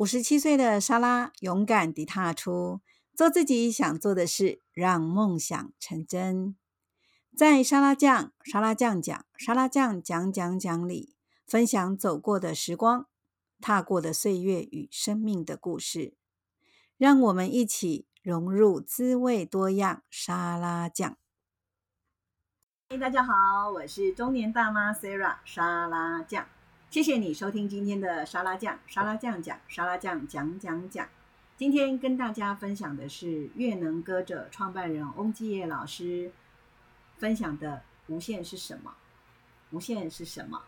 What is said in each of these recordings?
五十七岁的莎拉勇敢地踏出，做自己想做的事，让梦想成真。在沙拉酱、沙拉酱讲、沙拉酱讲讲讲里，分享走过的时光、踏过的岁月与生命的故事，让我们一起融入滋味多样沙拉酱。嘿，大家好，我是中年大妈 Sarah 沙拉酱。谢谢你收听今天的沙拉酱，沙拉酱讲，沙拉酱讲讲讲。今天跟大家分享的是越能歌者创办人翁继业老师分享的无限是什么？无限是什么？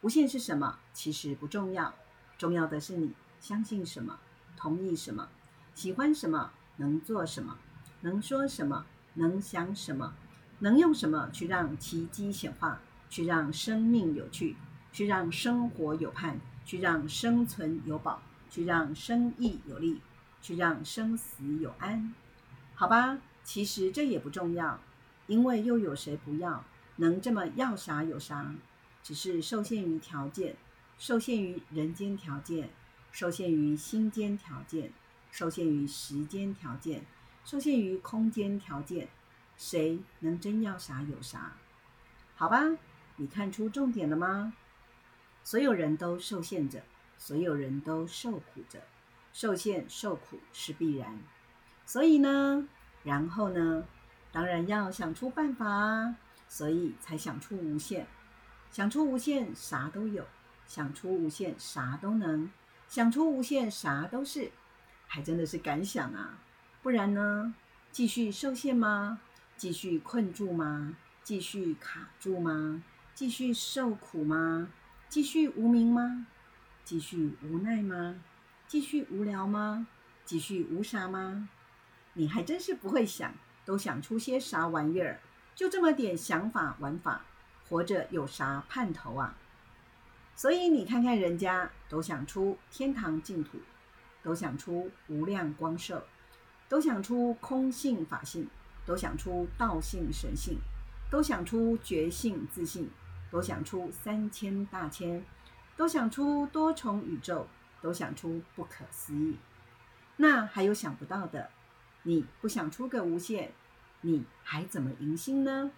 无限是什么？其实不重要，重要的是你相信什么，同意什么，喜欢什么，能做什么，能说什么，能想什么，能用什么去让奇迹显化，去让生命有趣。去让生活有盼，去让生存有保，去让生意有利，去让生死有安，好吧？其实这也不重要，因为又有谁不要？能这么要啥有啥？只是受限于条件，受限于人间条件，受限于心间条件，受限于时间条件，受限于空间条件，谁能真要啥有啥？好吧？你看出重点了吗？所有人都受限着，所有人都受苦着，受限受苦是必然。所以呢，然后呢，当然要想出办法啊，所以才想出无限，想出无限啥都有，想出无限啥都能，想出无限啥都是，还真的是敢想啊！不然呢，继续受限吗？继续困住吗？继续卡住吗？继续受苦吗？继续无名吗？继续无奈吗？继续无聊吗？继续无啥吗？你还真是不会想，都想出些啥玩意儿？就这么点想法玩法，活着有啥盼头啊？所以你看看人家，都想出天堂净土，都想出无量光寿，都想出空性法性，都想出道性神性，都想出觉性自信。都想出三千大千，都想出多重宇宙，都想出不可思议。那还有想不到的？你不想出个无限，你还怎么迎新呢？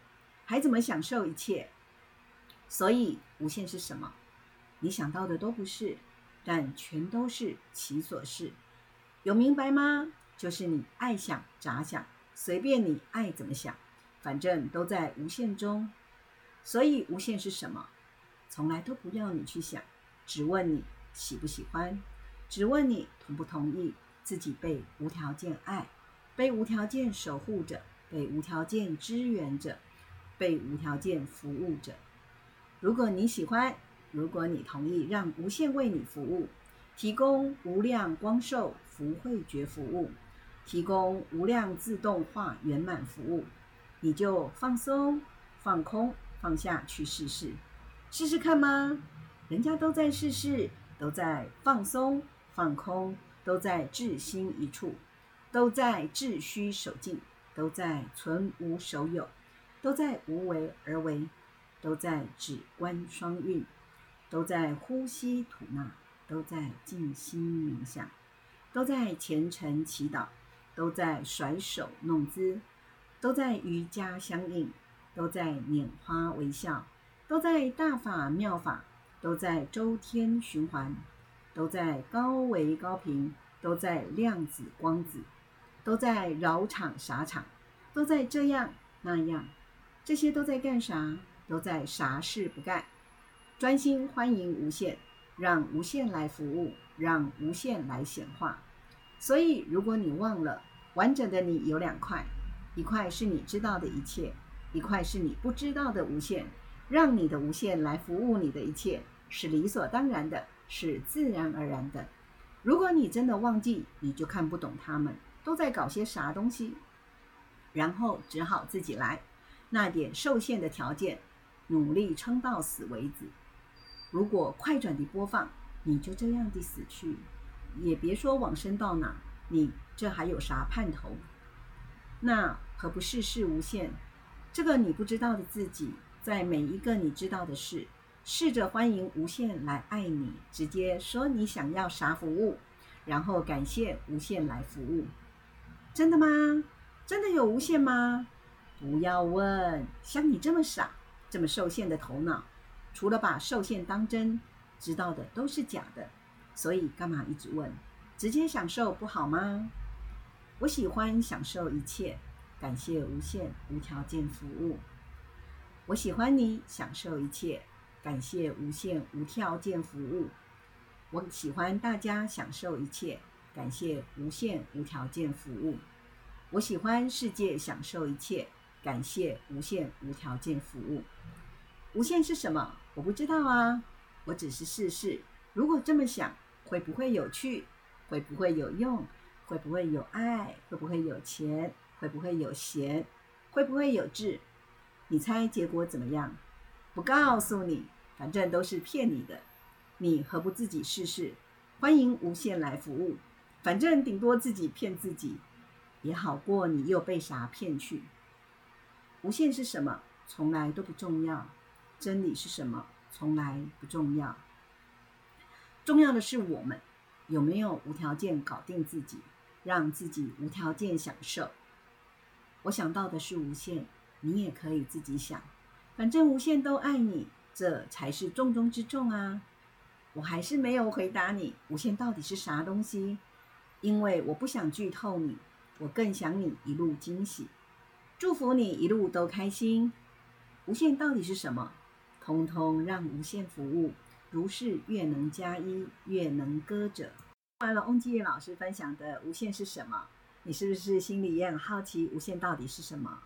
还怎么享受一切？所以无限是什么？你想到的都不是，但全都是其所是。有明白吗？就是你爱想咋想，随便你爱怎么想，反正都在无限中。所以无限是什么？从来都不要你去想，只问你喜不喜欢，只问你同不同意自己被无条件爱，被无条件守护着，被无条件支援着，被无条件服务着。如果你喜欢，如果你同意让无限为你服务，提供无量光寿福慧觉服务，提供无量自动化圆满服务，你就放松放空。放下去试试，试试看吗？人家都在试试，都在放松、放空，都在至心一处，都在至虚守静，都在存无守有，都在无为而为，都在止观双运，都在呼吸吐纳，都在静心冥想，都在虔诚祈祷，都在甩手弄姿，都在瑜伽相应。都在拈花微笑，都在大法妙法，都在周天循环，都在高维高频，都在量子光子，都在绕场傻场，都在这样那样，这些都在干啥？都在啥事不干？专心欢迎无限，让无限来服务，让无限来显化。所以，如果你忘了，完整的你有两块，一块是你知道的一切。一块是你不知道的无限，让你的无限来服务你的一切，是理所当然的，是自然而然的。如果你真的忘记，你就看不懂他们都在搞些啥东西，然后只好自己来。那点受限的条件，努力撑到死为止。如果快转的播放，你就这样的死去，也别说往生到哪，你这还有啥盼头？那何不试试无限？这个你不知道的自己，在每一个你知道的事，试着欢迎无限来爱你，直接说你想要啥服务，然后感谢无限来服务。真的吗？真的有无限吗？不要问，像你这么傻，这么受限的头脑，除了把受限当真，知道的都是假的。所以干嘛一直问？直接享受不好吗？我喜欢享受一切，感谢无限无条件服务。我喜欢你享受一切。感谢无限无条件服务，我喜欢大家享受一切。感谢无限无条件服务，我喜欢世界享受一切。感谢无限无条件服务。无限是什么？我不知道啊，我只是试试。如果这么想，会不会有趣？会不会有用？会不会有爱？会不会有钱？会不会有闲？会不会有智？你猜结果怎么样？不告诉你。反正都是骗你的，你何不自己试试？欢迎无限来服务，反正顶多自己骗自己，也好过你又被啥骗去。无限是什么？从来都不重要。真理是什么？从来不重要。重要的是我们有没有无条件搞定自己，让自己无条件享受。我想到的是无限，你也可以自己想，反正无限都爱你。这才是重中之重啊！我还是没有回答你，无限到底是啥东西？因为我不想剧透你，我更想你一路惊喜，祝福你一路都开心。无限到底是什么？通通让无限服务，如是越能加一，越能歌者。听完了翁基业老师分享的无限是什么？你是不是心里也很好奇无限到底是什么？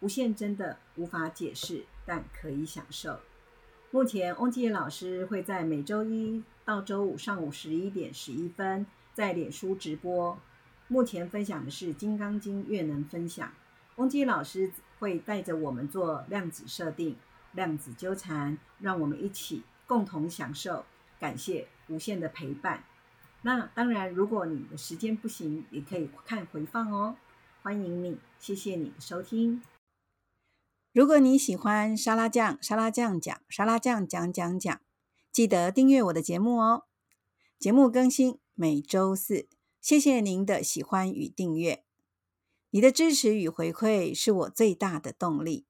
无限真的无法解释，但可以享受。目前，翁基业老师会在每周一到周五上午十一点十一分在脸书直播。目前分享的是《金刚经》越能分享。翁基叶老师会带着我们做量子设定、量子纠缠，让我们一起共同享受。感谢无限的陪伴。那当然，如果你的时间不行，也可以看回放哦。欢迎你，谢谢你的收听。如果你喜欢沙拉酱，沙拉酱讲，沙拉酱讲讲讲，记得订阅我的节目哦。节目更新每周四，谢谢您的喜欢与订阅，你的支持与回馈是我最大的动力。